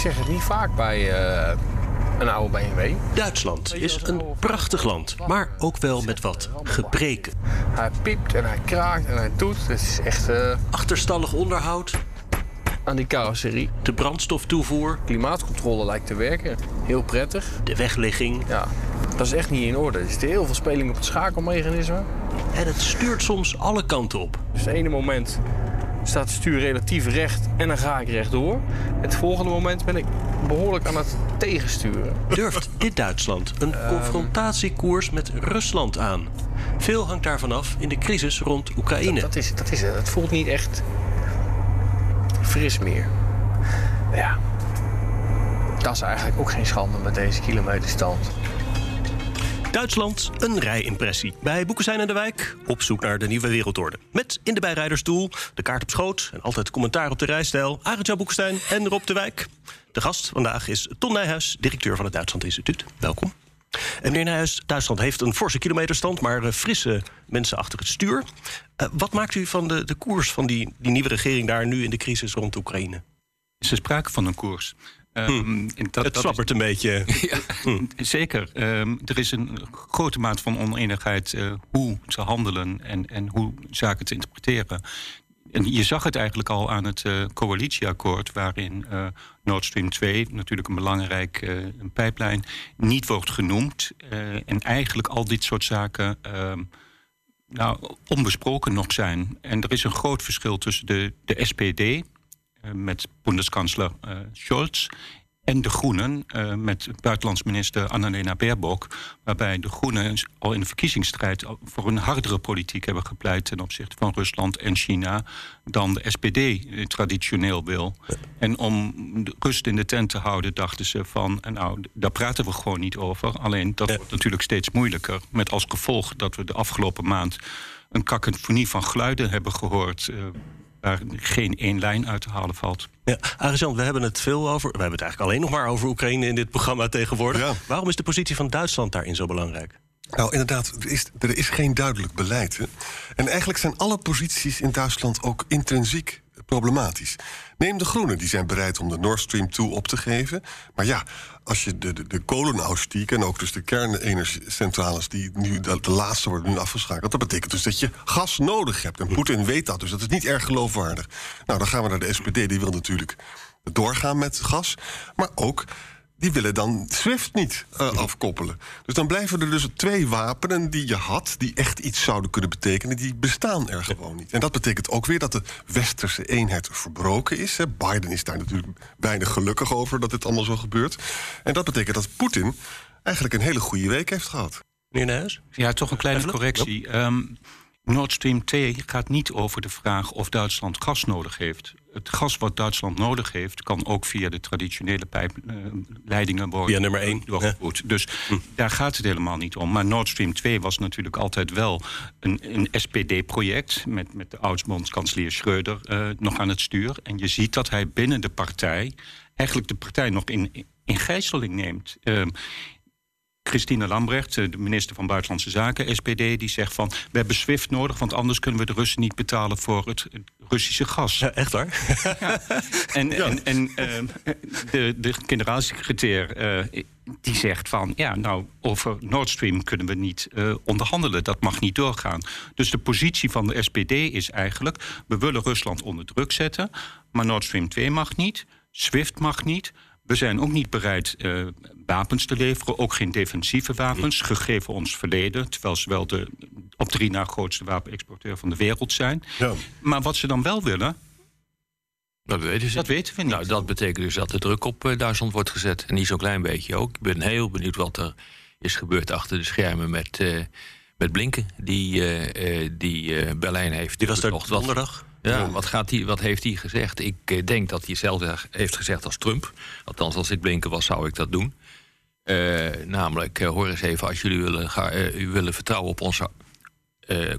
Ik zeg het niet vaak bij uh, een oude BMW. Duitsland is een prachtig land, maar ook wel met wat gebreken. Hij piept en hij kraakt en hij doet. Het is echt... Uh... Achterstallig onderhoud. Aan die carrosserie. De brandstoftoevoer. Klimaatcontrole lijkt te werken. Heel prettig. De wegligging. Ja, dat is echt niet in orde. Er zit heel veel speling op het schakelmechanisme. En het stuurt soms alle kanten op. Dus het ene moment staat het stuur relatief recht en dan ga ik rechtdoor. Het volgende moment ben ik behoorlijk aan het tegensturen. Durft dit Duitsland een ehm. confrontatiekoers met Rusland aan? Veel hangt daarvan af in de crisis rond Oekraïne. Dat, is, dat is het. Het voelt niet echt fris meer. Ja, dat is eigenlijk ook geen schande met deze kilometerstand. Duitsland, een rijimpressie. Bij Boekestein en de Wijk op zoek naar de nieuwe wereldorde. Met in de bijrijdersstoel, de kaart op schoot en altijd commentaar op de rijstijl. Arend Boekestein en Rob de Wijk. De gast vandaag is Ton Nijhuis, directeur van het Duitsland Instituut. Welkom. En meneer Nijhuis, Duitsland heeft een forse kilometerstand... maar uh, frisse mensen achter het stuur. Uh, wat maakt u van de, de koers van die, die nieuwe regering daar... nu in de crisis rond Oekraïne? Is er sprake van een koers? Um, dat, het zwappert een beetje. Hm. Zeker. Um, er is een grote mate van oneenigheid uh, hoe ze handelen en, en hoe zaken te interpreteren. En je zag het eigenlijk al aan het uh, coalitieakkoord, waarin uh, Nord Stream 2, natuurlijk een belangrijk een pijplijn, niet wordt genoemd. en eigenlijk al dit soort zaken ehm, nou, onbesproken nog zijn. En er is een groot verschil tussen de, de SPD, eh, met bondskanselier uh, Scholz en de Groenen uh, met buitenlands minister Annalena Baerbock... waarbij de Groenen al in de verkiezingsstrijd voor een hardere politiek hebben gepleit... ten opzichte van Rusland en China dan de SPD traditioneel wil. En om rust in de tent te houden dachten ze van... nou, daar praten we gewoon niet over. Alleen dat wordt natuurlijk steeds moeilijker. Met als gevolg dat we de afgelopen maand een kakofonie van geluiden hebben gehoord... Uh, waar geen één lijn uit te halen valt. Ja, Arjan, we hebben het veel over. We hebben het eigenlijk alleen nog maar over Oekraïne in dit programma tegenwoordig. Waarom is de positie van Duitsland daarin zo belangrijk? Nou, inderdaad, er is, er is geen duidelijk beleid. Hè? En eigenlijk zijn alle posities in Duitsland ook intrinsiek problematisch. Neem de Groenen, die zijn bereid om de Nord Stream 2 op te geven. Maar ja, als je de, de, de en ook dus de kernenergiecentrales... die nu de, de, laatste worden nu afgeschakeld... dat betekent dus dat je gas nodig hebt. En Poetin weet dat, dus dat is niet erg geloofwaardig. Nou, dan gaan we naar de SPD, die wil natuurlijk doorgaan met gas. Maar ook die willen dan SWIFT niet uh, afkoppelen. Dus dan blijven er dus twee wapenen die je had... die echt iets zouden kunnen betekenen, die bestaan er gewoon niet. En dat betekent ook weer dat de westerse eenheid verbroken is. Hè. Biden is daar natuurlijk weinig gelukkig over dat dit allemaal zo gebeurt. En dat betekent dat Poetin eigenlijk een hele goede week heeft gehad. Meneer Nijs? Ja, toch een kleine correctie. Um, Nord Stream 2 gaat niet over de vraag of Duitsland gas nodig heeft. Het gas wat Duitsland nodig heeft, kan ook via de traditionele pijpleidingen uh, worden via nummer 1 doorgevoerd. Dus hm. daar gaat het helemaal niet om. Maar Nord Stream 2 was natuurlijk altijd wel een, een SPD-project met, met de oud-bondskanselier Schreuder uh, nog aan het stuur. En je ziet dat hij binnen de partij eigenlijk de partij nog in, in gijzeling neemt. Uh, Christine Lambrecht, de minister van Buitenlandse Zaken, SPD, die zegt van... we hebben SWIFT nodig, want anders kunnen we de Russen niet betalen voor het Russische gas. Ja, echt waar? Ja. En, en, en uh, de, de generaalsecretair uh, die zegt van... ja, nou, over Nord Stream kunnen we niet uh, onderhandelen. Dat mag niet doorgaan. Dus de positie van de SPD is eigenlijk... we willen Rusland onder druk zetten, maar Nord Stream 2 mag niet... SWIFT mag niet... We zijn ook niet bereid uh, wapens te leveren, ook geen defensieve wapens, gegeven ons verleden, terwijl ze wel de op drie na grootste wapenexporteur van de wereld zijn. Ja. Maar wat ze dan wel willen, dat weten, ze. dat weten we niet. Nou, dat betekent dus dat de druk op uh, Duitsland wordt gezet. En niet zo'n klein beetje ook. Ik ben heel benieuwd wat er is gebeurd achter de schermen met, uh, met Blinken, die, die Berlijn heeft. Die was daar donderdag? Ja, wat, gaat die, wat heeft hij gezegd? Ik eh, denk dat hij hetzelfde heeft gezegd als Trump. Althans, als ik blinken was, zou ik dat doen. Eh, namelijk, eh, hoor eens even, als jullie willen, ga, eh, u willen vertrouwen op onze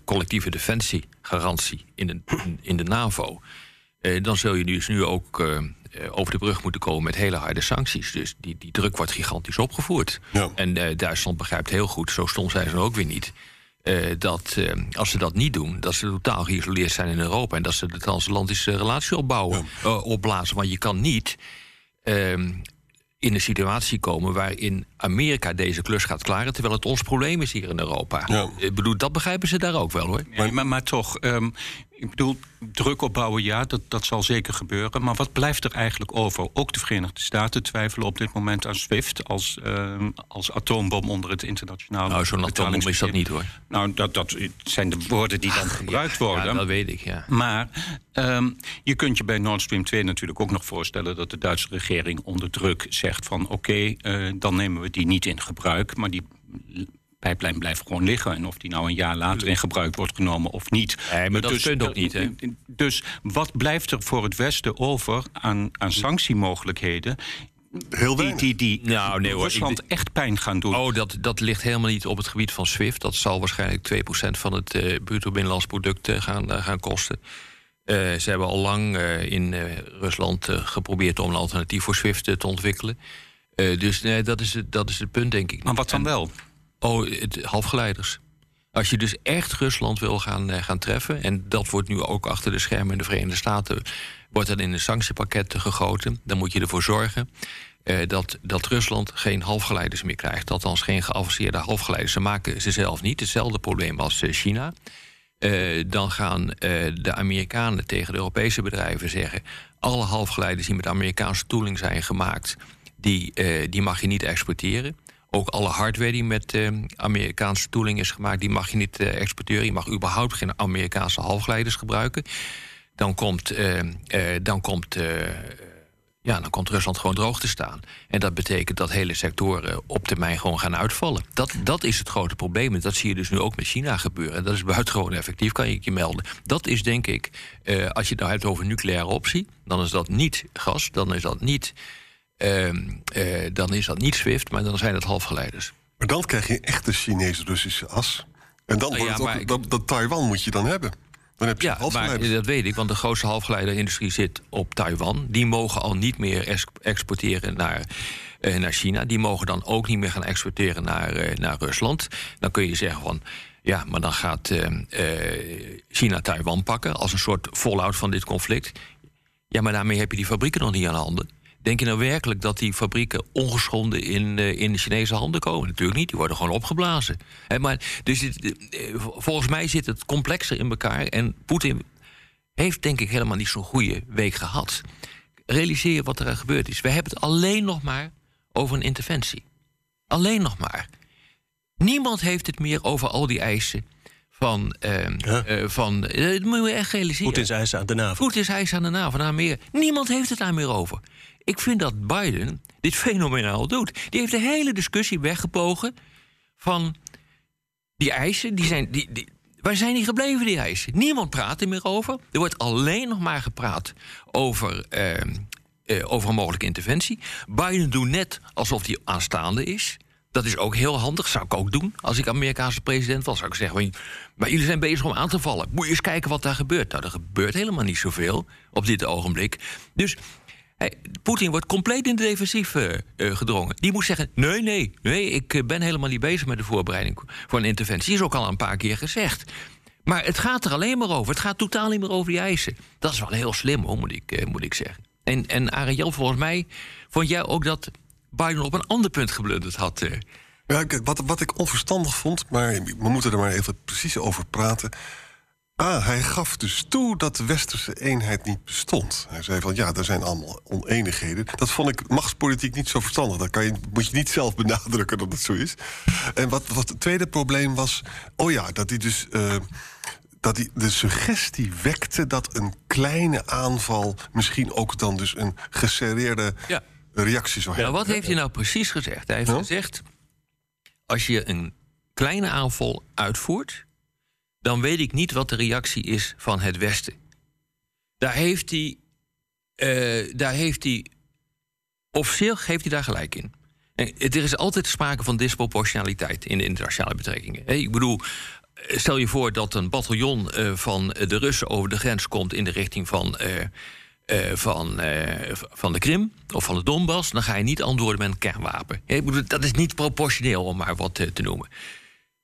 collectieve defensiegarantie in de, in, in de NAVO... dan zul je dus nu ook over de brug moeten komen met hele harde sancties. Dus die, die druk wordt gigantisch opgevoerd. Ja. En Duitsland begrijpt heel goed, zo stom zijn ze ook weer niet... dat als ze dat niet doen, dat ze totaal geïsoleerd zijn in Europa... en dat ze de transatlantische relatie opbouwen, opblazen. Want je kan niet ehm, in een situatie komen waarin Amerika deze klus gaat klaren... terwijl het ons probleem is hier in Europa. Ja. Ik bedoel, dat begrijpen ze daar ook wel, hoor. Maar, maar toch, ehm, ik bedoel, druk opbouwen, ja, dat, dat zal zeker gebeuren. Maar wat blijft er eigenlijk over? Ook de Verenigde Staten twijfelen op dit moment aan SWIFT als, ehm, als atoombom onder het internationale. Nou, zo'n atoombom is dat niet, hoor. Nou, dat, dat zijn de woorden die dan gebruikt worden. Ja, dat weet ik, ja. Maar ehm, je kunt je bij Nord Stream 2 natuurlijk ook nog voorstellen dat de Duitse regering onder druk zegt van oké, eh, dan nemen we die niet in gebruik, maar die pijplijn blijft gewoon liggen. En of die nou een jaar later in gebruik wordt genomen of niet. Nee, maar dat kunt ook niet, hè? Dus wat blijft er voor het Westen over aan, aan sanctiemogelijkheden Heel die, weinig. die, die Nou, nee, hoor, Rusland echt pijn gaan doen? Oh, dat, dat ligt helemaal niet op het gebied van SWIFT. Dat zal waarschijnlijk 2% van het eh bruto binnenlands product eh, gaan, eh, gaan kosten. Eh, ze hebben al lang eh, in eh, Rusland eh, geprobeerd om een alternatief voor SWIFT te ontwikkelen. Eh, dus nee, dat, is het, dat is het punt, denk ik. maar wat dan En- wel? Oh, halfgeleiders. Als je dus echt Rusland wil gaan, eh, gaan treffen... en dat wordt nu ook achter de schermen in de Verenigde Staten... wordt dat in een sanctiepakket gegoten... dan moet je ervoor zorgen eh, dat, dat Rusland geen halfgeleiders meer krijgt. Althans, geen geavanceerde halfgeleiders. Ze maken ze zelf niet. Hetzelfde probleem als eh, China. Dan gaan de Amerikanen tegen de Europese bedrijven zeggen... alle halfgeleiders die met Amerikaanse tooling zijn gemaakt... die, die mag je niet exporteren. Ook alle hardware die met eh, Amerikaanse tooling is gemaakt... die mag je niet eh, exporteren. Je mag überhaupt geen Amerikaanse halfgeleiders gebruiken. Dan komt, eh, dan komt ja, dan komt Rusland gewoon droog te staan. En dat betekent dat hele sectoren op termijn gewoon gaan uitvallen. Dat, dat is het grote probleem. En dat zie je dus nu ook met China gebeuren. En dat is buitengewoon effectief, kan ik je melden. Dat is denk ik, als je het nou hebt over nucleaire optie... dan is dat niet gas, dan is dat niet, dan is dat niet SWIFT... maar dan zijn het halfgeleiders. Maar dan krijg je echt de Chinees-Russische as. En dan Nou wordt ja, het ook, ik- dat, dat Taiwan moet je dan hebben. Dan heb je Ja, maar dat weet ik, want de grootste halfgeleiderindustrie zit op Taiwan. Die mogen al niet meer ex- exporteren naar, eh, naar China. Die mogen dan ook niet meer gaan exporteren naar, eh, naar Rusland. Dan kun je zeggen van. Ja, maar dan gaat eh, eh, China Taiwan pakken als een soort fallout van dit conflict. Ja, maar daarmee heb je die fabrieken nog niet aan handen. Denk je nou werkelijk dat die fabrieken ongeschonden in, eh, in de Chinese handen komen? Natuurlijk niet, die worden gewoon opgeblazen. Maar, dus eh, volgens mij zit het complexer in elkaar. En Poetin heeft denk ik helemaal niet zo'n goede week gehad. Realiseer je wat er gebeurd is. We hebben het alleen nog maar over een interventie. Alleen nog maar. Niemand heeft het meer over al die eisen van... ehm, Ja. eh, van eh, dat moet je echt realiseren. Poetins eisen aan de NAVO. Poetin is eisen aan de NAVO, naar meer. Niemand heeft het daar meer over. Ik vind dat Biden dit fenomenaal doet. Die heeft de hele discussie weggebogen van die eisen. Die zijn, die, die, waar zijn die gebleven, die eisen? Niemand praat er meer over. Er wordt alleen nog maar gepraat over, ehm, eh, over een mogelijke interventie. Biden doet net alsof hij aanstaande is. Dat is ook heel handig, zou ik ook doen. Als ik Amerikaanse president was, zou ik zeggen... maar jullie zijn bezig om aan te vallen. Moet je eens kijken wat daar gebeurt. Nou, er gebeurt helemaal niet zoveel op dit ogenblik. Dus hij- Poetin wordt compleet in de defensief eh, eh, gedrongen. Die moet zeggen: nee, nee, nee, ik eh, ben helemaal niet bezig met de voorbereiding voor een interventie. Is ook al een paar keer gezegd. Maar het gaat er alleen maar over. Het gaat totaal niet meer over die eisen. Dat is wel heel slim, hoor, moet ik, moet ik zeggen. En, en Ariel, volgens mij vond jij ook dat Biden op een ander punt geblunderd had. eh. Ja, wat, wat ik onverstandig vond, maar we moeten er maar even precies over praten. Ah, hij gaf dus toe dat de westerse eenheid niet bestond. Hij zei van ja, er zijn allemaal oneenigheden. Dat vond ik machtspolitiek niet zo verstandig. Dat kan je, moet je niet zelf benadrukken dat het zo is. En wat, wat het tweede probleem was, oh ja, dat hij dus. eh, dat hij de suggestie wekte dat een kleine aanval misschien ook dan dus een geserreerde Ja. Reactie zou Nou, hebben. wat heeft hij nou precies gezegd? Hij heeft gezegd: als je een kleine aanval uitvoert, dan weet ik niet wat de reactie is van het Westen. daar heeft hij. eh, daar heeft hij. Officieel geeft hij daar gelijk in. En er is altijd sprake van disproportionaliteit in de internationale betrekkingen. Ik bedoel, eh, stel je voor dat een bataljon eh, van de Russen over de grens komt in de richting van. Eh, van, eh, van de Krim of van de Donbass, dan ga je niet antwoorden met een kernwapen. Hé, Ik bedoel, dat is niet proportioneel, om maar wat eh, te noemen.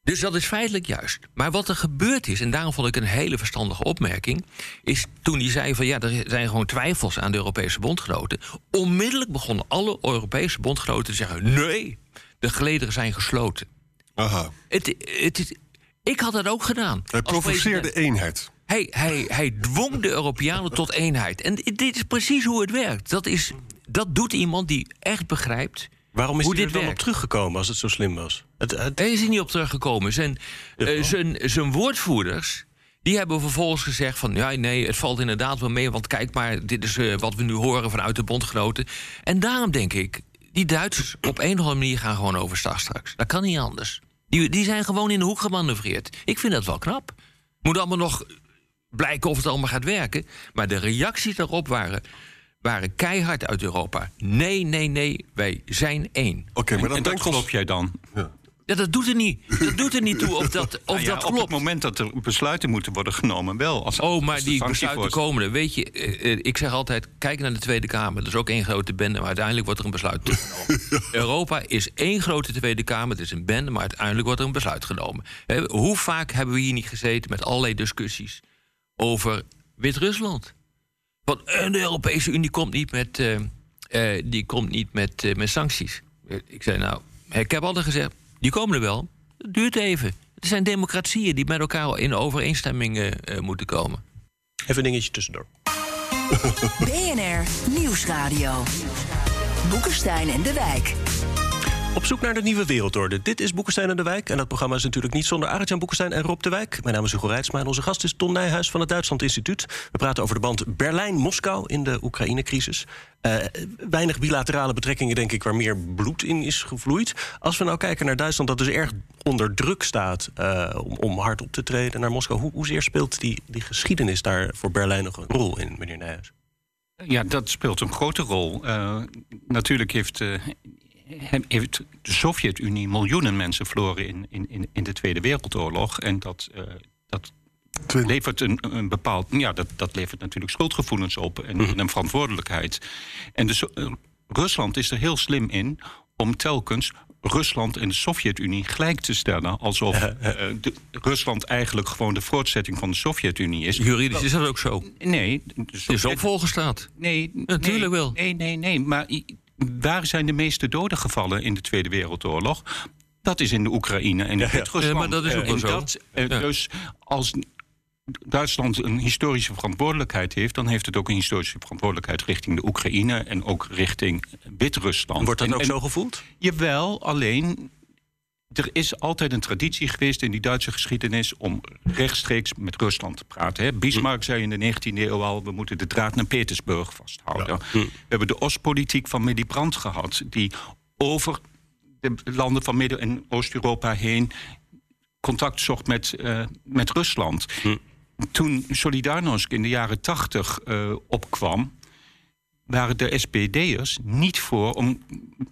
Dus dat is feitelijk juist. Maar wat er gebeurd is, en daarom vond ik een hele verstandige opmerking, is toen hij zei van ja, er zijn gewoon twijfels aan de Europese bondgenoten. Onmiddellijk begonnen alle Europese bondgenoten te zeggen: nee, de gelederen zijn gesloten. Aha. Het, het, ik had dat ook gedaan. Hij provoceerde eenheid. Hij, hij, hij dwong de Europeanen tot eenheid. En dit is precies hoe het werkt. Dat, is, dat doet iemand die echt begrijpt. Waarom is hoe hij er dit dan op teruggekomen als het zo slim was? Het, het- Hij is er niet op teruggekomen. Zijn, eh, zijn, zijn woordvoerders. Die hebben vervolgens gezegd van ja, nee, het valt inderdaad wel mee. Want kijk maar, dit is eh, wat we nu horen vanuit de bondgenoten. En daarom denk ik, die Duitsers op een of andere manier gaan gewoon overstag straks. Dat kan niet anders. Die, die zijn gewoon in de hoek gemanoeuvreerd. Ik vind dat wel knap. Moet allemaal nog blijken of het allemaal gaat werken. Maar de reacties daarop waren, waren keihard uit Europa. Nee, nee, nee, wij zijn één. Oké, maar En, dat en dat ons... geloof jij dan? Ja. Ja, dat doet er niet. Dat doet er niet toe of dat, of Nou ja, dat op klopt. het moment dat er besluiten moeten worden genomen, wel. Als, Oh, maar als die besluiten komende. Weet je, eh, eh, ik zeg altijd: kijk naar de Tweede Kamer. Dat is ook één grote bende, maar uiteindelijk wordt er een besluit genomen. Europa is één grote Tweede Kamer. Het is een bende, maar uiteindelijk wordt er een besluit genomen. Hè, hoe vaak hebben we hier niet gezeten met allerlei discussies over Wit-Rusland? Want de Europese Unie komt niet met, eh, eh, die komt niet met, eh, met sancties. Ik zei nou, ik heb altijd gezegd: die komen er wel. Het duurt even. Het zijn democratieën die met elkaar in overeenstemming moeten komen. Even een dingetje tussendoor. BNR Nieuwsradio. Boekenstein en de Wijk. Op zoek naar de nieuwe wereldorde. Dit is Boekenstein en de Wijk. En dat programma is natuurlijk niet zonder Arjan Boekenstein en Rob de Wijk. Mijn naam is Hugo Reitsma en onze gast is Ton Nijhuis van het Duitsland Instituut. We praten over de band Berlijn-Moskou in de Oekraïne-crisis. Eh, weinig bilaterale betrekkingen, denk ik, waar meer bloed in is gevloeid. Als we nou kijken naar Duitsland, dat dus erg onder druk staat eh, om, om hard op te treden naar Moskou. Hoe, hoezeer speelt die, die geschiedenis daar voor Berlijn nog een rol in, meneer Nijhuis? Ja, dat speelt een grote rol. Eh, natuurlijk heeft, he- heeft de Sovjet-Unie miljoenen mensen verloren in, in, in, in de Tweede Wereldoorlog. En dat, eh, dat levert een, een bepaald. Ja, dat, dat levert natuurlijk schuldgevoelens op en, en een verantwoordelijkheid. En dus, eh, Rusland is er heel slim in om telkens Rusland en de Sovjet-Unie gelijk te stellen. Alsof eh, de- Rusland eigenlijk gewoon de voortzetting van de Sovjet-Unie is. Juridisch is dat ook zo. Nee, de is Sovjet- opvolgestaat. Nee, Natuurlijk nee, wel. Nee, nee, nee. Maar waar zijn de meeste doden gevallen in de Tweede Wereldoorlog? Dat is in de Oekraïne en in Wit-Rusland. Ja, maar dat is ook Eh, wel en zo. dat, eh, Ja. Dus als Duitsland een historische verantwoordelijkheid heeft... dan heeft het ook een historische verantwoordelijkheid richting de Oekraïne... en ook richting Wit-Rusland. Wordt dat En- ook en- zo gevoeld? Jawel, alleen er is altijd een traditie geweest in die Duitse geschiedenis om rechtstreeks met Rusland te praten. Hè. Bismarck zei in de 19e eeuw al: we moeten de draad naar Petersburg vasthouden. We hebben de Oostpolitiek van Willy Brandt gehad, die over de landen van Midden- en Oost-Europa heen contact zocht met, eh, met Rusland. Toen Solidarnosc in de jaren 80 eh, opkwam, waren de SPD'ers niet voor om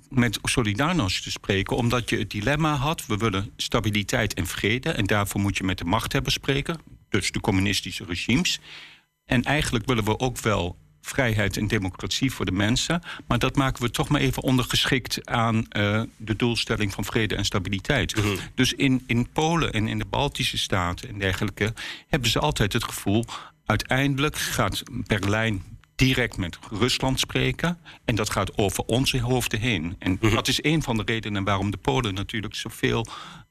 met Solidarnosc te spreken... omdat je het dilemma had, we willen stabiliteit en vrede... en daarvoor moet je met de machthebbers spreken, dus de communistische regimes. En eigenlijk willen we ook wel vrijheid en democratie voor de mensen... maar dat maken we toch maar even ondergeschikt aan eh, de doelstelling van vrede en stabiliteit. Dus in, in Polen en in de Baltische Staten en dergelijke... hebben ze altijd het gevoel, uiteindelijk gaat Berlijn direct met Rusland spreken. En dat gaat over onze hoofden heen. En dat is een van de redenen waarom de Polen natuurlijk zoveel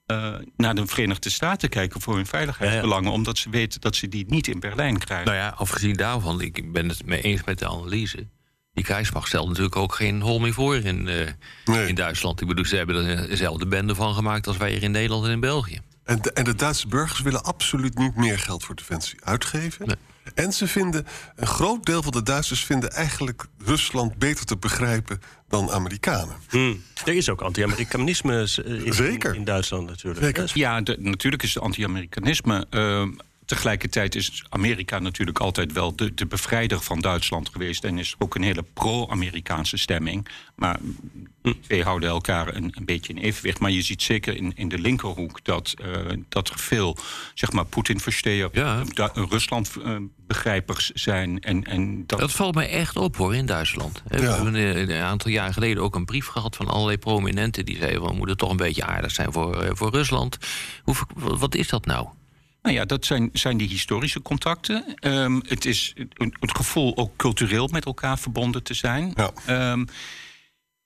eh, naar de Verenigde Staten kijken voor hun veiligheidsbelangen. Omdat ze weten dat ze die niet in Berlijn krijgen. Nou ja, afgezien daarvan, ik ben het mee eens met de analyse. Die krijgsmacht stelt natuurlijk ook geen hol meer voor in, eh, Nee. in Duitsland. Ik bedoel, ze hebben er dezelfde bende van gemaakt als wij hier in Nederland en in België. En de, en de Duitse burgers willen absoluut niet meer geld voor defensie uitgeven. Nee. En ze vinden, een groot deel van de Duitsers vinden eigenlijk Rusland beter te begrijpen dan Amerikanen. Er is ook anti-Amerikanisme eh, in, Duitsland natuurlijk. Zeker. Ja, de- natuurlijk is het anti-Amerikanisme. eh, tegelijkertijd is Amerika natuurlijk altijd wel de, de bevrijder van Duitsland geweest. En is ook een hele pro-Amerikaanse stemming. Maar die twee houden elkaar een, een beetje in evenwicht. Maar je ziet zeker in, in de linkerhoek dat, uh, dat er veel zeg maar, Poetin-versteer, Ja. Rusland-begrijpers zijn. En, en dat, Dat valt mij echt op hoor in Duitsland. We hebben eh, een aantal jaar geleden ook een brief gehad van allerlei prominenten die zeiden: we moeten toch een beetje aardig zijn voor, eh, voor Rusland. Hoe, wat is dat nou? Nou ja, dat zijn, zijn die historische contacten. Ehm, het is een- het gevoel ook cultureel met elkaar verbonden te zijn. Ja. Ehm,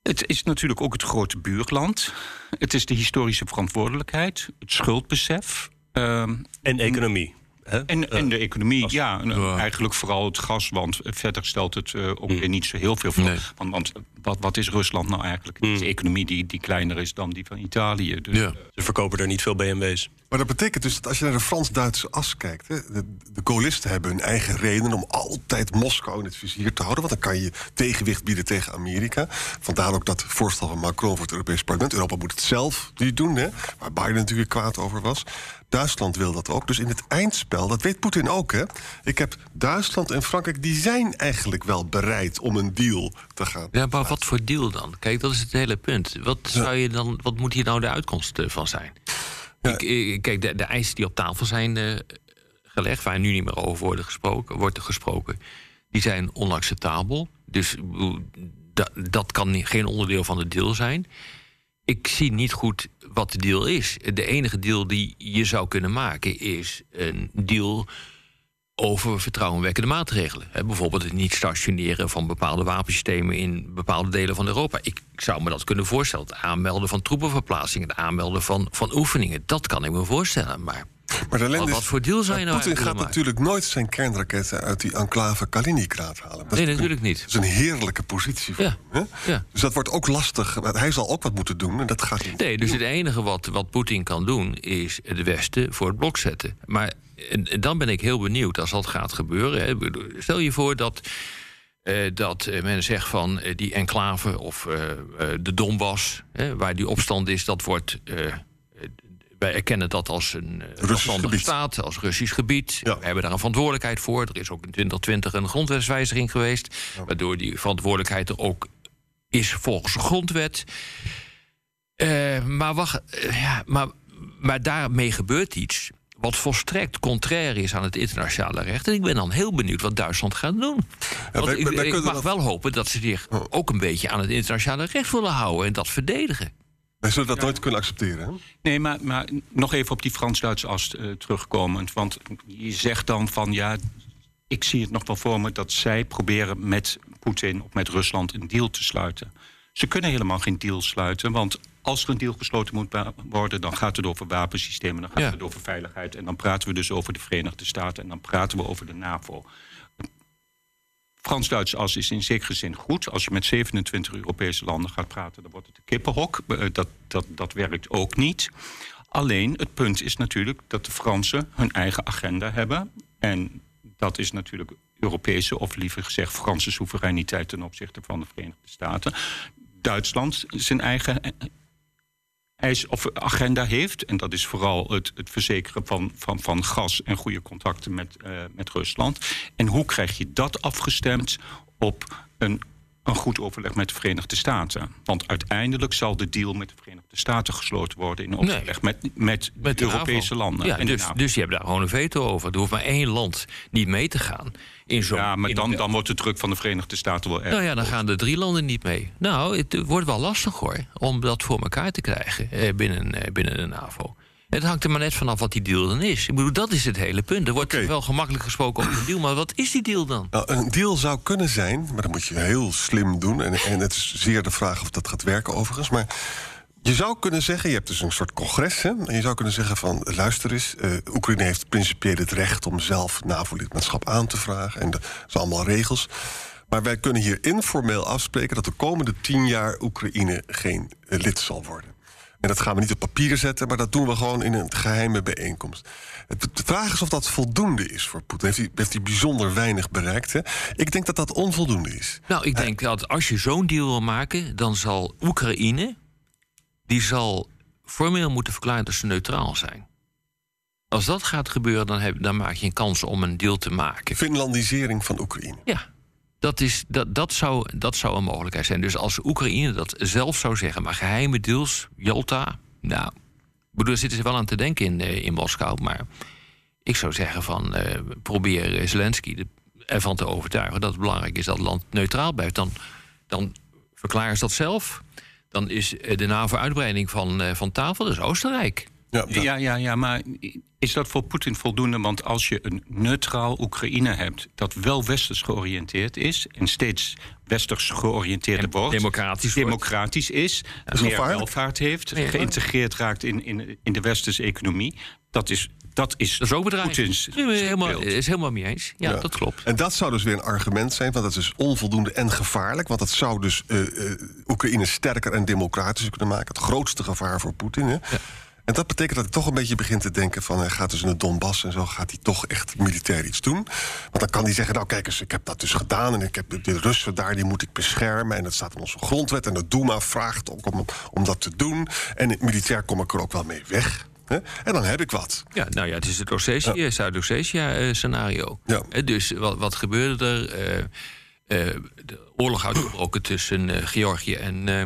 het is natuurlijk ook het grote buurland. Het is de historische verantwoordelijkheid, het schuldbesef. ehm, En economie. Hè? en, en de economie, ja, en, Ja. eigenlijk vooral het gas, want verder stelt het eh, ook weer niet zo heel veel voor. Nee. Want, want wat, wat is Rusland nou eigenlijk? Het is een economie die, die kleiner is dan die van Italië. Dus, Ja. Ze verkopen er niet veel BMW's. Maar dat betekent dus dat als je naar de Frans-Duitse as kijkt... Hè, de, de Gaullisten hebben hun eigen reden om altijd Moskou in het vizier te houden... want dan kan je tegenwicht bieden tegen Amerika. Vandaar ook dat voorstel van Macron voor het Europees Parlement. Europa moet het zelf niet doen, hè, waar Biden natuurlijk kwaad over was. Duitsland wil dat ook. Dus in het eindspel, dat weet Poetin ook, hè. Ik heb Duitsland en Frankrijk, die zijn eigenlijk wel bereid om een deal te gaan. Ja, maar wat voor deal dan? Kijk, dat is het hele punt. Wat, zou je dan, wat moet hier nou de uitkomst eh, van zijn? Ik, kijk, de, de eisen die op tafel zijn eh, gelegd, waar nu niet meer over worden gesproken, wordt er gesproken, die zijn onacceptabel. Dus ik bedoel, da- dat kan geen onderdeel van de deal zijn. Ik zie niet goed wat de deal is. De enige deal die je zou kunnen maken is een deal over vertrouwenwekkende maatregelen. Bijvoorbeeld het niet stationeren van bepaalde wapensystemen in bepaalde delen van Europa. Ik zou me dat kunnen voorstellen. Het aanmelden van troepenverplaatsingen, het aanmelden van, van oefeningen. Dat kan ik me voorstellen. Maar Maar de Wat- wat voor deal zou je nou Poetin gaat natuurlijk nooit zijn kernraketten uit die enclave Kaliningrad halen. Dat nee, natuurlijk niet. Dat is een heerlijke positie voor Ja, hem. Hè? ja. Dus dat wordt ook lastig. Hij zal ook wat moeten doen en dat gaat niet. Nee, dus het enige wat, wat Poetin kan doen is het Westen voor het blok zetten. Maar dan ben ik heel benieuwd als dat gaat gebeuren. Hè. Stel je voor dat, eh, dat eh, men zegt van eh, die enclave of de Donbass, hè, waar die opstand is, dat wordt. wij erkennen dat als een zelfstandige gebied. staat, als Russisch gebied. Ja. We hebben daar een verantwoordelijkheid voor. Er is ook in 2020 een grondwetswijziging geweest, waardoor die verantwoordelijkheid er ook is volgens de grondwet. Maar, wacht, ja, maar, maar daarmee gebeurt iets wat volstrekt contrair is aan het internationale recht. En ik ben dan heel benieuwd wat Duitsland gaat doen. Want wij- ik, wij ik mag dat- wel hopen dat ze zich ook een beetje aan het internationale recht willen houden en dat verdedigen. Wij zullen dat nooit kunnen accepteren. Hè? Nee, maar, maar nog even op die Frans-Duitse as eh, terugkomend. Want je zegt dan van ja, ik zie het nog wel voor me dat zij proberen met Poetin of met Rusland een deal te sluiten. Ze kunnen helemaal geen deal sluiten, want als er een deal gesloten moet worden, dan gaat het over wapensystemen, dan gaat Ja. het over veiligheid en dan praten we dus over de Verenigde Staten en dan praten we over de NAVO. Frans-Duitse as is in zekere zin goed. Als je met 27 Europese landen gaat praten, dan wordt het een kippenhok. Eh, Dat, dat, dat werkt ook niet. Alleen het punt is natuurlijk dat de Fransen hun eigen agenda hebben. En dat is natuurlijk Europese, of liever gezegd Franse soevereiniteit ten opzichte van de Verenigde Staten. Duitsland zijn eigen eh, eis of agenda heeft. En dat is vooral het, het verzekeren van, van, van gas en goede contacten met, eh, met Rusland. En hoe krijg je dat afgestemd op een, een goed overleg met de Verenigde Staten? Want uiteindelijk zal de deal met de Verenigde Staten gesloten worden in overleg met, met, Met de de Europese NAVO. landen. Ja, en dus, dus je hebt daar gewoon een veto over. Er hoeft maar één land niet mee te gaan. In zo'n, ja, maar dan, dan wordt de druk van de Verenigde Staten wel erg. Nou ja, dan gaan de drie landen niet mee. Nou, het wordt wel lastig hoor, om dat voor elkaar te krijgen eh, binnen, eh, binnen de NAVO. Het hangt er maar net vanaf wat die deal dan is. Ik bedoel, dat is het hele punt. Er wordt wel gemakkelijk gesproken over de deal, maar wat is die deal dan? Nou, een deal zou kunnen zijn, maar dat moet je heel slim doen. En, en het is zeer de vraag of dat gaat werken overigens. Maar je zou kunnen zeggen, je hebt dus een soort congres. Hè, en je zou kunnen zeggen van, luister eens... eh, Oekraïne heeft principieel het recht om zelf NAVO-lidmaatschap aan te vragen. En dat zijn allemaal regels. Maar wij kunnen hier informeel afspreken... dat de komende tien jaar Oekraïne geen eh, lid zal worden. En dat gaan we niet op papier zetten, maar dat doen we gewoon in een geheime bijeenkomst. De vraag is of dat voldoende is voor Poetin. Heeft hij, heeft hij bijzonder weinig bereikt? Hè? Ik denk dat dat onvoldoende is. Nou, ik denk dat als je zo'n deal wil maken, dan zal Oekraïne, die zal formeel moeten verklaren dat ze neutraal zijn. Als dat gaat gebeuren, dan, heb, dan maak je een kans om een deal te maken. Finlandisering van Oekraïne. Ja, dat, is, dat, dat, zou, dat zou een mogelijkheid zijn. Dus als Oekraïne dat zelf zou zeggen, maar geheime deals, Jalta, nou, bedoel, zitten ze wel aan te denken in, eh, in Moskou, maar ik zou zeggen van eh, probeer Zelensky ervan te overtuigen dat het belangrijk is dat het land neutraal blijft. Dan, dan verklaren ze dat zelf. Dan is eh, de NAVO-uitbreiding van, van tafel, is Oostenrijk. Ja, dat- Ja, ja, ja, maar is dat voor Poetin voldoende? Want als je een neutraal Oekraïne hebt dat wel westers georiënteerd is en steeds westers georiënteerd En wordt, democratisch wordt. democratisch is, is meer welvaart heeft, Ja. geïntegreerd raakt in, in, in de westerse economie, dat is, dat is, Dat is ook. Poetins helemaal, is helemaal mee eens. Ja, Ja. dat klopt. En dat zou dus weer een argument zijn, want dat is onvoldoende en gevaarlijk. Want dat zou dus eh, eh, Oekraïne sterker en democratischer kunnen maken. Het grootste gevaar voor Poetin. Hè? En dat betekent dat ik toch een beetje begin te denken van... hij gaat dus in de Donbass en zo, gaat hij toch echt militair iets doen. Want dan kan hij zeggen, nou kijk eens, ik heb dat dus gedaan... en ik heb de- Russen daar, die moet ik beschermen... en dat staat in onze grondwet en de Duma vraagt ook om, om dat te doen. En militair kom ik er ook wel mee weg. Hè? En dan heb ik wat. Ja, nou ja, het is het Ossetië, Zuid-Ossetia-scenario. Ja. dus wat, wat gebeurde er? Eh, eh, de oorlog uitgebroken tussen eh, Georgië en, eh,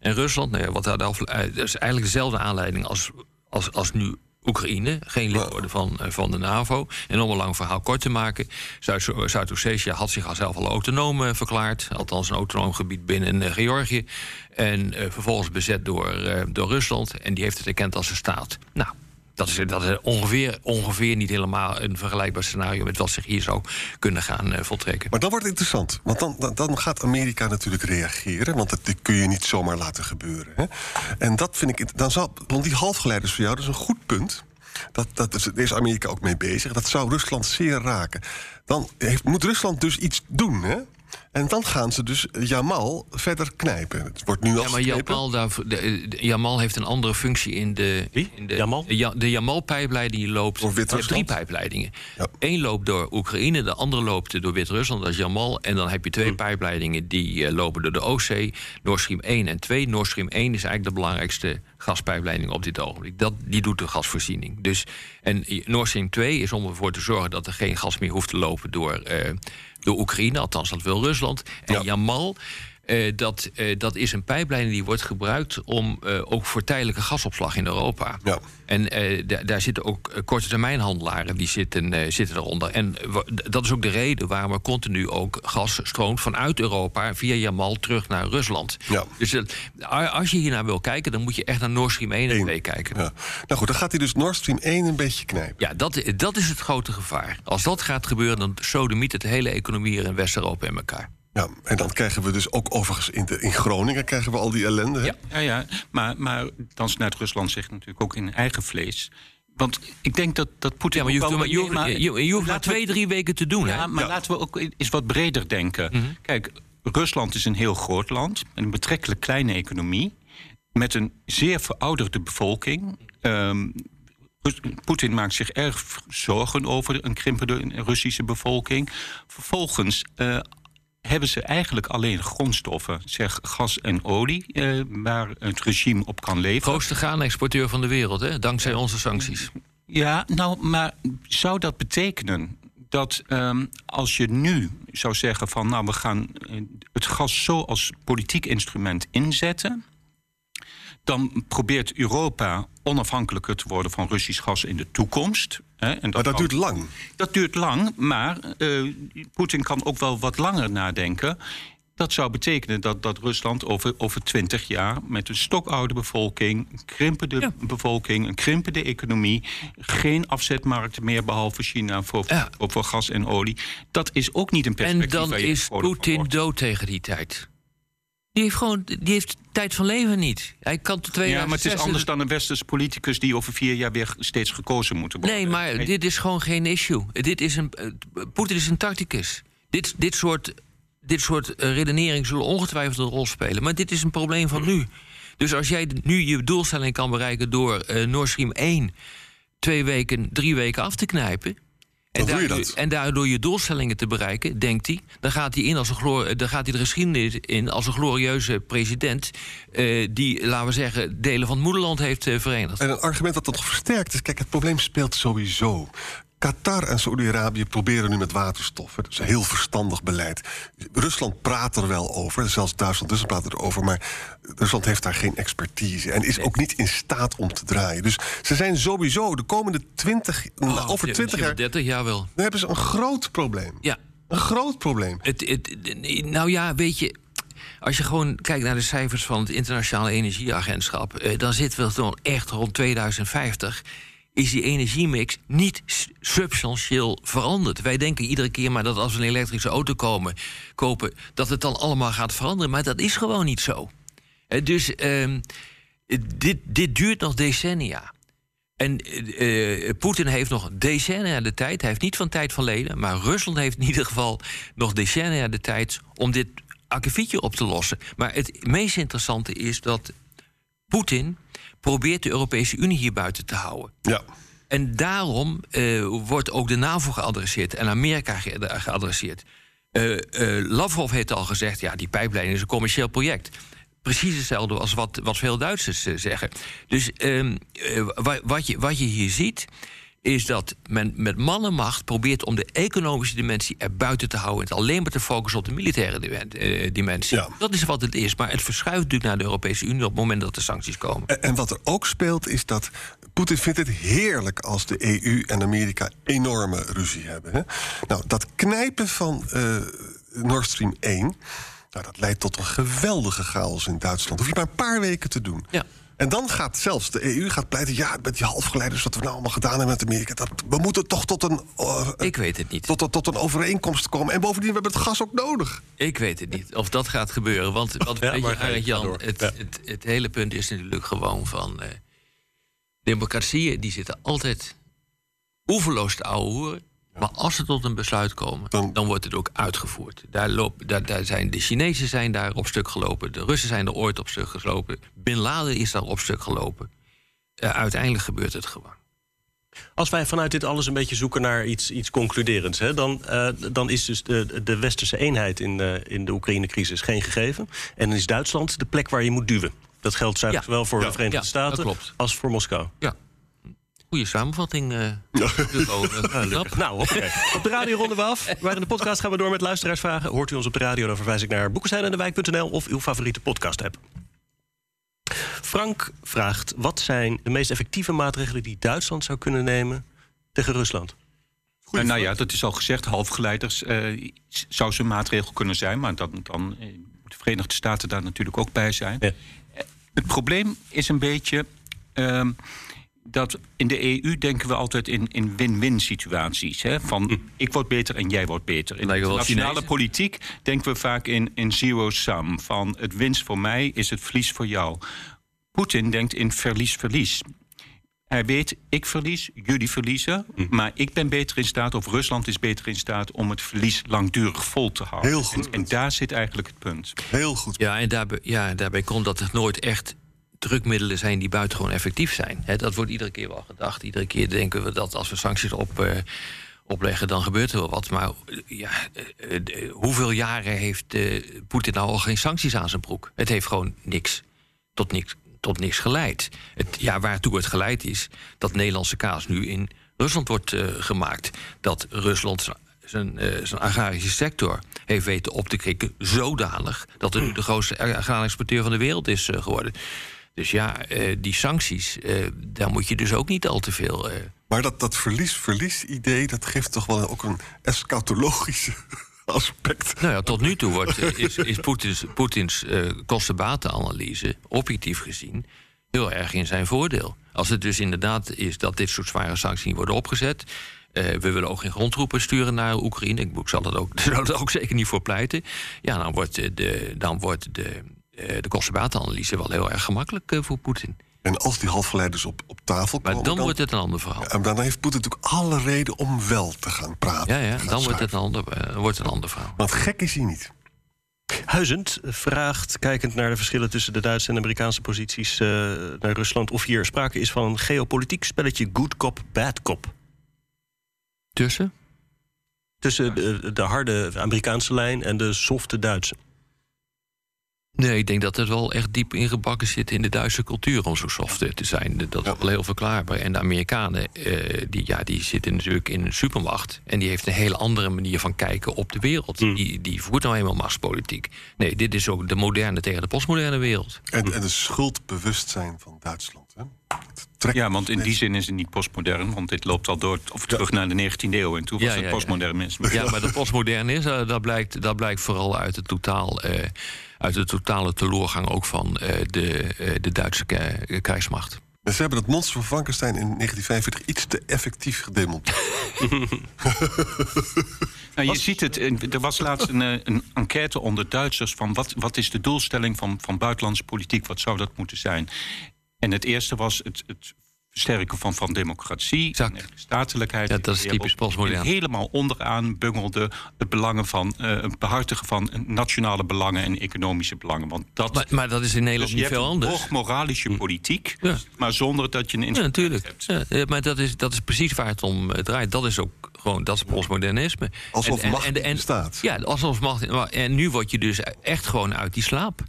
en Rusland. Nou ja, wat eh, dat is eigenlijk dezelfde aanleiding als, als, als nu Oekraïne. Geen lid worden van, eh, van de NAVO. En om een lang verhaal kort te maken... Zuid- Zuid-Ossetia had zich al zelf al autonoom eh, verklaard. Althans een autonoom gebied binnen eh, Georgië. En vervolgens bezet door, door Rusland. En die heeft het erkend als een staat. Nou, dat is, dat is ongeveer, ongeveer niet helemaal een vergelijkbaar scenario met wat zich hier zou kunnen gaan eh, voltrekken. Maar dan wordt interessant. Want dan, dan, gaat Amerika natuurlijk reageren. Want dat kun je niet zomaar laten gebeuren. Hè? En dat vind ik. Dan zal, want die halfgeleiders voor jou, dat is een goed punt. Dat, dat daar is Amerika ook mee bezig. Dat zou Rusland zeer raken. Dan moet Rusland dus iets doen. Hè? En dan gaan ze dus Jamal verder knijpen. Het wordt nu al Ja, maar. Jamal, daar, de, de- Jamal heeft een andere functie in de... Wie? In de, Jamal? Ja, de Jamal-pijpleiding die loopt... Door je hebt Wit-Rusland? drie pijpleidingen. Ja. Eén loopt door Oekraïne, de andere loopt door Wit-Rusland, dat is Jamal. En dan heb je Hm. twee pijpleidingen die eh, lopen door de Oostzee. Nord Stream 1 en 2. Nord Stream 1 is eigenlijk de belangrijkste gaspijpleiding op dit ogenblik. Dat, die doet de gasvoorziening. Dus, en Nord Stream 2 is om ervoor te zorgen dat er geen gas meer hoeft te lopen door, eh, door Oekraïne. Althans, dat wil Rusland. En Ja. Jamal, eh, dat, eh, dat is een pijpleiding die wordt gebruikt om eh, ook voor tijdelijke gasopslag in Europa. Ja. En da- daar zitten ook korte termijnhandelaren die zitten, zitten eronder. En dat is ook de reden waarom er continu ook gas stroomt vanuit Europa via Jamal terug naar Rusland. Ja. Dus als je hier naar wil kijken, dan moet je echt naar Nord Stream 1 en Eén. 2 kijken. Ja. Nou goed, dan gaat hij dus Nord Stream 1 een beetje knijpen. Ja, dat, dat is het grote gevaar. Als dat gaat gebeuren, dan sodemiet het de hele economie hier in West-Europa in elkaar. Ja, en dan krijgen we dus ook overigens in, de, in Groningen krijgen we al die ellende. hè? Ja. Ja, ja maar, maar dan snijdt Rusland zich natuurlijk ook in eigen vlees. Want ik denk dat, dat Poetin. Ja, maar je hoeft, wel- maar, je hoeft, Nee, je, je hoeft maar laten we- twee, drie weken te doen. Ja, hè? maar Ja. laten we ook eens wat breder denken. Mhm. Kijk, Rusland is een heel groot land, met een betrekkelijk kleine economie, met een zeer verouderde bevolking. Ehm, Poetin maakt zich erg zorgen over een krimpende Russische bevolking. Vervolgens eh, hebben ze eigenlijk alleen grondstoffen, zeg gas en olie, eh, waar het regime op kan leven. Grootste graanexporteur van de wereld, hè? dankzij onze sancties. Ja, nou, maar zou dat betekenen dat ehm, als je nu zou zeggen van nou we gaan eh, het gas zo als politiek instrument inzetten, dan probeert Europa onafhankelijker te worden van Russisch gas in de toekomst. Hè, en Maar dat kan- duurt lang. dat duurt lang, maar eh, Poetin kan ook wel wat langer nadenken. Dat zou betekenen dat, dat Rusland over, over 20 jaar met een stokoude bevolking, een krimpende Ja. bevolking, een krimpende economie, geen afzetmarkten meer behalve China voor, Ja. voor, voor gas en olie. Dat is ook niet een En perspectief. dan waar je is Poetin dood tegen die tijd. Die heeft gewoon die heeft tijd van leven niet. Hij kan tot Ja, maar het is 2006 anders dan een westerse politicus die over vier jaar weer steeds gekozen moet worden. Nee, maar dit is gewoon geen issue. Dit is een, eh, Poetin is een tacticus. Dit, dit soort, dit soort eh, redenering zullen ongetwijfeld een rol spelen. Maar dit is een probleem van nu. Dus als jij nu je doelstelling kan bereiken door eh Nord Stream 1 twee weken, drie weken af te knijpen. Doe je dat. en daardoor je doelstellingen te bereiken, denkt hij, dan gaat hij, in als een glo- dan gaat hij de geschiedenis in als een glorieuze president. eh, die, laten we zeggen, delen van het moederland heeft eh, verenigd. En een argument dat dat nog versterkt is... kijk, het probleem speelt sowieso. Qatar en Saoedi-Arabië proberen nu met waterstof. hè. Dat is een heel verstandig beleid. Rusland praat er wel over, zelfs Duitsland dus praat erover... maar Rusland heeft daar geen expertise... en is ook niet in staat om te draaien. Dus ze zijn sowieso de komende 20, Oh, over 20 jaar... 30 jaar wel. dan hebben ze een groot probleem. Ja, Een groot probleem. Het, het, nou ja, weet je. Als je gewoon kijkt naar de cijfers van het Internationale Energieagentschap, eh, dan zitten we dan echt rond 2050. Is die energiemix niet substantieel veranderd? Wij denken iedere keer maar dat als we een elektrische auto komen, kopen, dat het dan allemaal gaat veranderen. Maar dat is gewoon niet zo. Dus ehm, dit, dit duurt nog decennia. En eh, eh, Poetin heeft nog decennia de tijd. Hij heeft niet van tijd van leden. Maar Rusland heeft in ieder geval nog decennia de tijd om dit akkefietje op te lossen. Maar het meest interessante is dat Poetin probeert de Europese Unie hier buiten te houden. Ja. En daarom eh, wordt ook de NAVO geadresseerd en Amerika ge- geadresseerd. Eh, eh, Lavrov heeft al gezegd, ja, die pijplijn is een commercieel project. Precies hetzelfde als wat, wat veel Duitsers eh, zeggen. Dus ehm, eh, wa- wat, je, wat je hier ziet, is dat men met mannenmacht probeert om de economische dimensie er buiten te houden... en het alleen maar te focussen op de militaire eh, dimensie. Ja. Dat is wat het is, maar het verschuift natuurlijk naar de Europese Unie... op het moment dat er sancties komen. En, en wat er ook speelt is dat Poetin vindt het heerlijk als de EU en Amerika enorme ruzie hebben. Hè? Nou, dat knijpen van eh, Nord Stream 1, nou, dat leidt tot een geweldige chaos in Duitsland. Hoef je maar een paar weken te doen. Ja. En dan gaat zelfs de EU gaat pleiten... ja, met die halfgeleiders, wat we nou allemaal gedaan hebben met Amerika... Dat, we moeten toch tot een, eh, Ik weet het niet. tot, tot, tot een overeenkomst komen. En bovendien, we hebben het gas ook nodig. Ik weet het niet of dat gaat gebeuren. Want, want Ja, weet maar je, Jan, door. het, Ja. het, het hele punt is natuurlijk gewoon van... eh, democratieën die zitten altijd oeverloos te ouwehoeren. Maar als ze tot een besluit komen, Dan- dan, wordt het ook uitgevoerd. Daar loop, daar, daar zijn, de Chinezen zijn daar op stuk gelopen. De Russen zijn er ooit op stuk gelopen. Bin Laden is daar op stuk gelopen. Eh, uiteindelijk gebeurt het gewoon. Als wij vanuit dit alles een beetje zoeken naar iets, iets concluderends, hè, dan, eh, dan is dus de, de westerse eenheid in, de in de Oekraïne-crisis geen gegeven. En dan is Duitsland de plek waar je moet duwen. Dat geldt Ja. zowel voor Ja. de Verenigde Ja, Staten als voor Moskou. Ja. Goeie samenvatting. Gelukkig. Nou, op de radio ronden we af. Maar in de podcast gaan we door met luisteraarsvragen. Hoort u ons op de radio, dan verwijs ik naar boekestein of uw favoriete podcast-app. Frank vraagt: wat zijn de meest effectieve maatregelen die Duitsland zou kunnen nemen tegen Rusland? Nou ja, dat is al gezegd. Halfgeleiders eh, zou zo'n maatregel kunnen zijn. Maar dan, dan eh, moeten de Verenigde Staten daar natuurlijk ook bij zijn. Ja. Het probleem is een beetje ehm, dat in de EU denken we altijd in, in win-win situaties. Hè? Van ik word beter en jij wordt beter. In de nationale politiek denken we vaak in, in zero-sum. Van het winst voor mij is het verlies voor jou. Poetin denkt in verlies-verlies. Hij weet, ik verlies, jullie verliezen. Maar ik ben beter in staat, of Rusland is beter in staat... om het verlies langdurig vol te houden. Heel goed. En, en daar zit eigenlijk het punt. Heel goed. Ja, en daarbij, ja, daarbij komt dat er nooit echt drukmiddelen zijn die buitengewoon effectief zijn. Dat wordt iedere keer wel gedacht. Iedere keer denken we dat als we sancties op, eh, opleggen, dan gebeurt er wel wat. Maar eh, ja, eh, hoeveel jaren heeft Poetin nou al geen sancties aan zijn broek? Het heeft gewoon niks tot niks, tot niks geleid. Het, ja, waartoe het geleid is dat Nederlandse kaas nu in Rusland wordt gemaakt. Dat Rusland zijn- zijn, agrarische sector heeft weten op te krikken zodanig dat het nu de grootste agrarische exporteur van de wereld is geworden. Dus ja, eh, die sancties, eh, daar moet je dus ook niet al te veel. eh, Maar dat, dat verlies-verlies-idee, dat geeft toch wel ook een eschatologische aspect. Nou ja, tot nu toe wordt, is, is Poetins, Poetins kostenbatenanalyse, objectief gezien, heel erg in zijn voordeel. Als het dus inderdaad is dat dit soort zware sancties niet worden opgezet. we willen ook geen grondtroepen sturen naar Oekraïne. Ik zal dat ook, zou er ook zeker niet voor pleiten. Ja, dan wordt de, dan wordt de, de kostenbatenanalyse wel heel erg gemakkelijk eh, voor Poetin. En als die halfgeleiders op, op tafel Maar komen... dan wordt het een ander verhaal. En dan heeft Poetin natuurlijk alle reden om wel te gaan praten. Ja, ja, dan wordt het een ander, eh, wordt het een ander verhaal. Want gek is hij niet. Huizend vraagt, kijkend naar de verschillen tussen de Duitse en Amerikaanse posities eh, naar Rusland, of hier sprake is van een geopolitiek spelletje good cop, bad cop. Tussen? Tussen de, de harde Amerikaanse lijn en de softe Duitse. Nee, ik denk dat het wel echt diep ingebakken zit in de Duitse cultuur om zo soft te zijn. Dat is wel heel verklaarbaar. En de Amerikanen, eh, die, ja, die zitten natuurlijk in een supermacht. En die heeft een hele andere manier van kijken op de wereld. Hmm. Die, die voert nou eenmaal machtspolitiek. Nee, dit is ook de moderne tegen de postmoderne wereld. En, en de schuldbewustzijn van Duitsland. Hè? Het trekt Ja, want in die zin is het niet postmodern, want dit loopt al door of terug naar de 19e eeuw. En toen was Ja, het ja, ja. postmodernisme. Ja, maar dat postmoderne is, eh, dat, blijkt, dat blijkt vooral uit het totaal. eh, uit de totale teleurgang ook van eh, de, eh, de Duitse krijgsmacht. En ze hebben het monster van Frankenstein in 1945 iets te effectief gedemonteerd. Nou, je ziet het, er was laatst een, een enquête onder Duitsers van wat, wat is de doelstelling van, van buitenlandse politiek, wat zou dat moeten zijn? En het eerste was het, het versterken van, van democratie, en statelijkheid. Ja, dat is typisch postmodern. En helemaal onderaan bungelde het belangen van, eh, het behartigen van nationale belangen en economische belangen. Want dat, Maar, maar dat is in Nederland dus je niet veel een anders. hoog moralische politiek, Ja. maar zonder dat je een Ja, instrument natuurlijk. hebt. Ja, ja, maar dat is, dat is precies waar het om eh, draait. Dat is ook gewoon, dat is postmodernisme. Alsof macht niet bestaat. Ja, alsof macht. maar- En nu word je dus echt gewoon uit die slaap,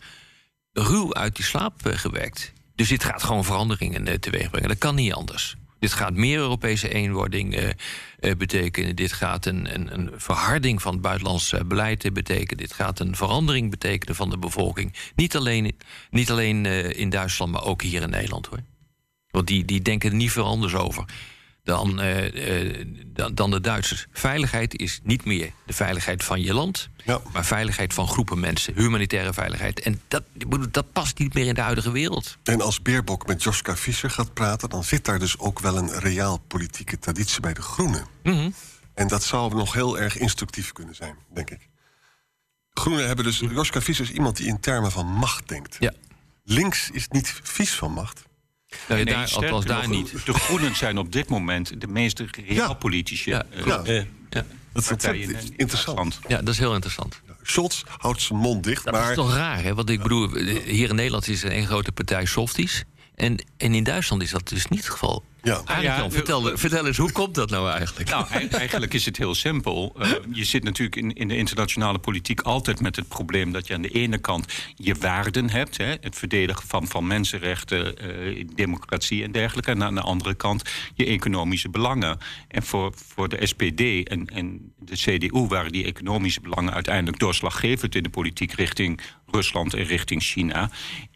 ruw uit die slaap eh, gewerkt. Dus dit gaat gewoon veranderingen eh, teweeg brengen. Dat kan niet anders. Dit gaat meer Europese eenwording eh, eh, betekenen. Dit gaat een, een, een verharding van het buitenlands beleid betekenen. Dit gaat een verandering betekenen van de bevolking. Niet alleen, niet alleen in Duitsland, maar ook hier in Nederland hoor. Want die, die denken er niet veel anders over dan, eh, eh, dan, dan de Duitsers. Veiligheid is niet meer de veiligheid van je land, Ja. maar veiligheid van groepen mensen, humanitaire veiligheid. En dat, dat past niet meer in de huidige wereld. En als Beerbok met Joschka Fischer gaat praten... dan zit daar dus ook wel een reaal politieke traditie bij de Groenen. Mhm. En dat zou nog heel erg instructief kunnen zijn, denk ik. Groenen hebben dus... Joschka Fischer is iemand die in termen van macht denkt. Ja. Links is niet vies van macht. Nou, Nee, daar, sterker althans daar nog, niet. De Groenen zijn op dit moment de meest realpolitische Ja, eh, eh, Ja. Dat is in interessant. Ja, dat is heel interessant. Scholz houdt zijn mond dicht, Dat maar... is toch raar, hè? Want ik bedoel, hier in Nederland is er een grote partij softies. En, en in Duitsland is dat dus niet het geval. Ja. Arendt Ja, Jan, vertel, vertel eens, hoe komt dat nou eigenlijk? Nou, ei- eigenlijk is het heel simpel. Eh, je zit natuurlijk in, in de internationale politiek altijd met het probleem dat je aan de ene kant je waarden hebt, hè, het verdedigen van, van mensenrechten, eh, democratie en dergelijke, en aan de andere kant je economische belangen. En voor, voor de SPD en, en de CDU waren die economische belangen uiteindelijk doorslaggevend in de politiek richting Rusland en richting China.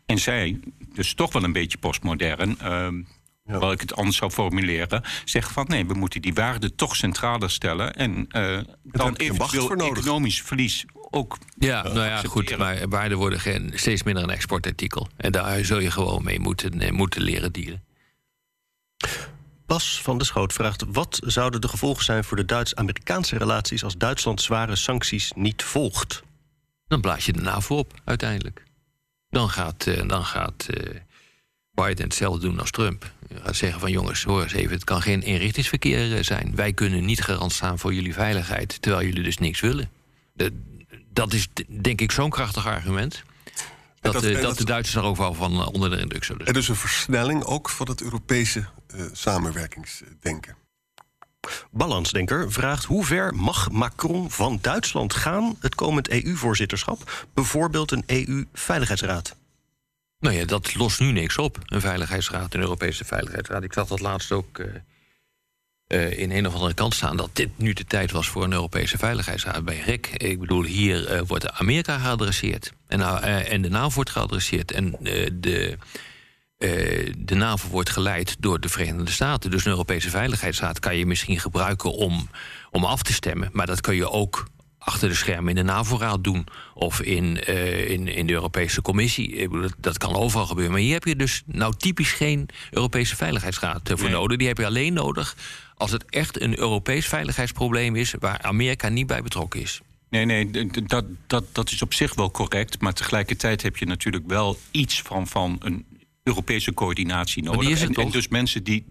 En zij, dus toch wel een beetje postmodern. ehm, Hoewel ik het anders zou formuleren, zeggen van nee, we moeten die waarden toch centraler stellen. En eh, dan eventueel economisch verlies ook. Ja, nou ja, goed, maar waarden worden geen, steeds minder een exportartikel. En daar zul je gewoon mee moeten, eh, moeten leren dealen. Bas van de Schoot vraagt: wat zouden de gevolgen zijn voor de Duits-Amerikaanse relaties als Duitsland zware sancties niet volgt? Dan blaas je de NAVO op, uiteindelijk. Dan gaat, eh, dan gaat eh, Biden hetzelfde doen als Trump. Hij gaat zeggen van jongens, hoor eens even, het kan geen eenrichtingsverkeer eh, zijn. Wij kunnen niet garant staan voor jullie veiligheid, terwijl jullie dus niks willen. De- dat is denk ik zo'n krachtig argument. Dat, dat- en dat dat- de Duitsers daar ook wel van onder de indruk zullen En zijn. dus een versnelling ook van het Europese samenwerkingsdenken. Balansdenker vraagt: hoe ver mag Macron van Duitsland gaan het komend EU-voorzitterschap? Bijvoorbeeld een EU-veiligheidsraad. Nou ja, dat lost nu niks op, een veiligheidsraad, een Europese veiligheidsraad. Ik zag dat laatst ook eh, eh, in een of andere kant staan... dat dit nu de tijd was voor een Europese veiligheidsraad bij RIK. Ik bedoel, hier eh, wordt Amerika geadresseerd. En, en de NAVO wordt geadresseerd. En de, eh, de NAVO wordt geleid door de Verenigde Staten. Dus een Europese veiligheidsraad kan je misschien gebruiken om, om af te stemmen. Maar dat kun je ook achter de schermen in de NAVO-raad doen. Of in, eh, in, in de Europese Commissie. Dat, kan overal gebeuren. Maar hier heb je dus nou typisch geen Europese veiligheidsraad eh, voor Nee. nodig. Die heb je alleen nodig als het echt een Europees veiligheidsprobleem is... waar Amerika niet bij betrokken is. Nee, nee, dat, dat, dat is op zich wel correct. Maar tegelijkertijd heb je natuurlijk wel iets van, van een Europese coördinatie nodig. is en, en dus mensen die,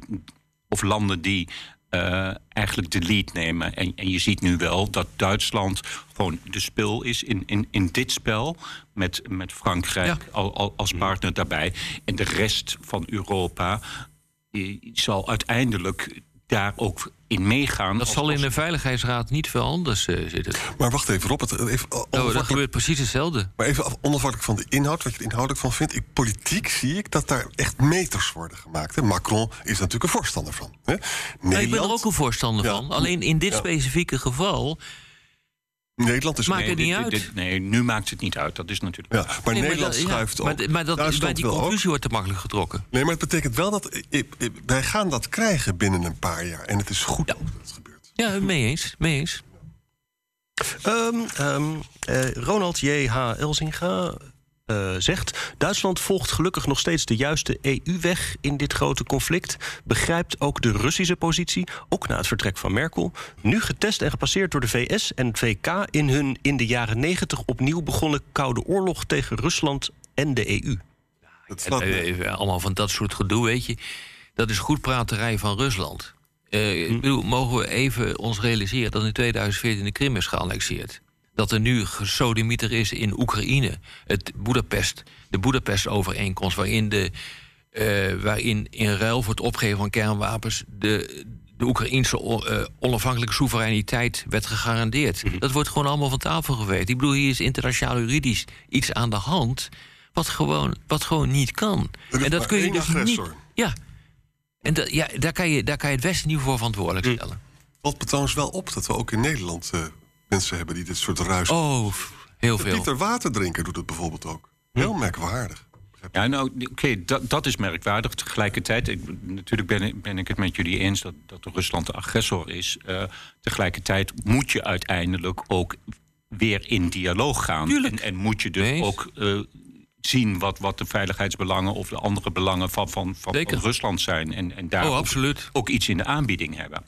of landen die eh, eigenlijk de lead nemen. En, en je ziet nu wel dat Duitsland gewoon de spil is in, in, in dit spel. Met, met Frankrijk Ja. al, al, als partner daarbij. En de rest van Europa die zal uiteindelijk daar ook in meegaan. Dat als- zal in als- de Veiligheidsraad niet veel anders eh, zitten. Maar wacht even, Robert. Even, Nou, dat gebeurt precies hetzelfde. maar even af- onafhankelijk van de inhoud, wat je er inhoudelijk van vindt. Ik, politiek zie ik dat daar echt meters worden gemaakt. Hè. Macron is natuurlijk een voorstander van. Hè. Maar ik ben er ook een voorstander Ja. van. Alleen in dit Ja. specifieke geval. Nederland is... Maakt Nee, het niet dit- uit. dit- nee, nu maakt het niet uit. Dat is natuurlijk. Ja, maar Nee, Nederland dat- ja, schuift ook. maar, maar dat, Duitsland bij die ook. conclusie wordt te makkelijk getrokken. Nee, maar het betekent wel dat... eh, wij gaan dat krijgen binnen een paar jaar. En het is goed Ja. dat het gebeurt. Ja, mee eens. Mee eens. Ehm, ehm, eh, Ronald J.H. Elzinga eh, zegt... Duitsland volgt gelukkig nog steeds de juiste EU-weg in dit grote conflict. Begrijpt ook de Russische positie, ook na het vertrek van Merkel. Nu getest en gepasseerd door de VS en het VK... in hun in de jaren negentig opnieuw begonnen koude oorlog tegen Rusland en de EU. Dat En, slaat eh, eh, allemaal van dat soort gedoe, weet je. Dat is goed praterij van Rusland. Eh, Ik bedoel, mogen we even ons realiseren dat in 2014 de Krim is geannexeerd. Dat er nu gesodemieter is in Oekraïne. Het Boedapest, de Boedapest-overeenkomst, waarin, de, eh, waarin in ruil voor het opgeven van kernwapens de, de Oekraïnse eh, onafhankelijke soevereiniteit werd gegarandeerd. Dat wordt gewoon allemaal van tafel geweest. Ik bedoel, hier is internationaal juridisch iets aan de hand wat gewoon, wat gewoon niet kan. Is En dat kun je dus niet. agressor. Ja. En dat, ja, daar, kan je, daar kan je het Westen niet voor verantwoordelijk Hm. stellen. valt me trouwens wel op dat we ook in Nederland eh, mensen hebben die dit soort ruis. Oh, heel veel. Pieter Waterdrinker doet het bijvoorbeeld ook. Heel merkwaardig. Ja, nou, oké, dat, dat is merkwaardig. Tegelijkertijd, ik, natuurlijk ben ik, ben ik het met jullie eens dat, dat Rusland de agressor is. Eh, tegelijkertijd moet je uiteindelijk ook weer in dialoog gaan. Tuurlijk. En, en moet je dus ook eh, zien wat, wat de veiligheidsbelangen of de andere belangen van, van, van, Rusland zijn. En, en daar Oh, ook- ook iets in de aanbieding hebben.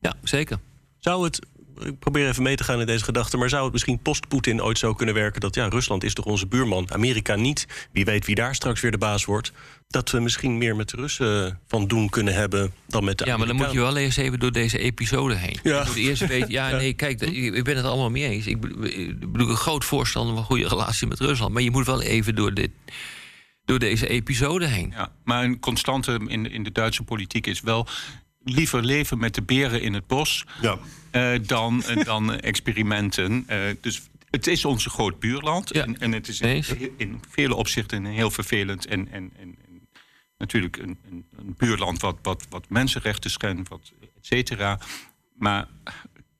Ja, zeker. Zou het, ik probeer even mee te gaan in deze gedachte... maar zou het misschien post-Poetin ooit zo kunnen werken... dat ja, Rusland is toch onze buurman, Amerika niet. Wie weet wie daar straks weer de baas wordt. Dat we misschien meer met de Russen van doen kunnen hebben... dan met de Ja, maar dan moet je wel eens even door deze episode heen. Ja. Je moet eerst weten, ja, nee, kijk, ik ben het allemaal mee eens. Ik bedoel, ik bedoel, een groot voorstander van een goede relatie met Rusland. Maar je moet wel even door, dit, door deze episode heen. Ja, maar een constante in, in de Duitse politiek is wel liever leven met de beren in het bos Ja. Eh, dan, eh, dan experimenten. Eh, dus het is onze groot buurland. Ja. En, en het is in, vele opzichten heel vervelend. En, en, en, natuurlijk een, een, een buurland wat, wat, wat mensenrechten schendt, wat et cetera. Maar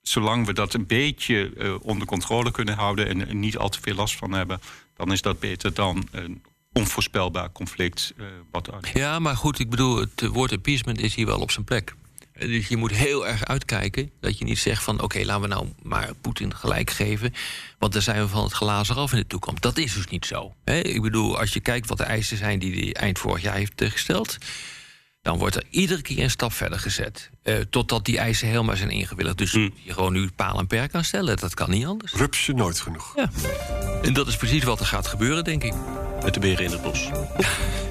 zolang we dat een beetje onder controle kunnen houden en, en niet al te veel last van hebben, dan is dat beter dan een onvoorspelbaar conflict. wat Ja, maar goed, ik bedoel, het woord appeasement is hier wel op zijn plek. Dus je moet heel erg uitkijken dat je niet zegt van... oké, laten we nou maar Poetin gelijk geven... want dan zijn we van het glazen af in de toekomst. Dat is dus niet zo. Hè? Ik bedoel, als je kijkt wat de eisen zijn die hij eind vorig jaar heeft eh, gesteld... dan wordt er iedere keer een stap verder gezet. eh, totdat die eisen helemaal zijn ingewilligd. Dus je gewoon nu paal en perk kan stellen, dat kan niet anders. Rupsje nooit genoeg. Ja. En dat is precies wat er gaat gebeuren, denk ik. Met de beren in het bos.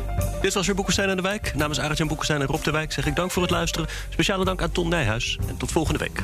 Dit was weer Boekenstein en de Wijk. Namens Arend-Jan Boekenstein en Rob de Wijk zeg ik dank voor het luisteren. Speciale dank aan Tom Nijhuis. En tot volgende week.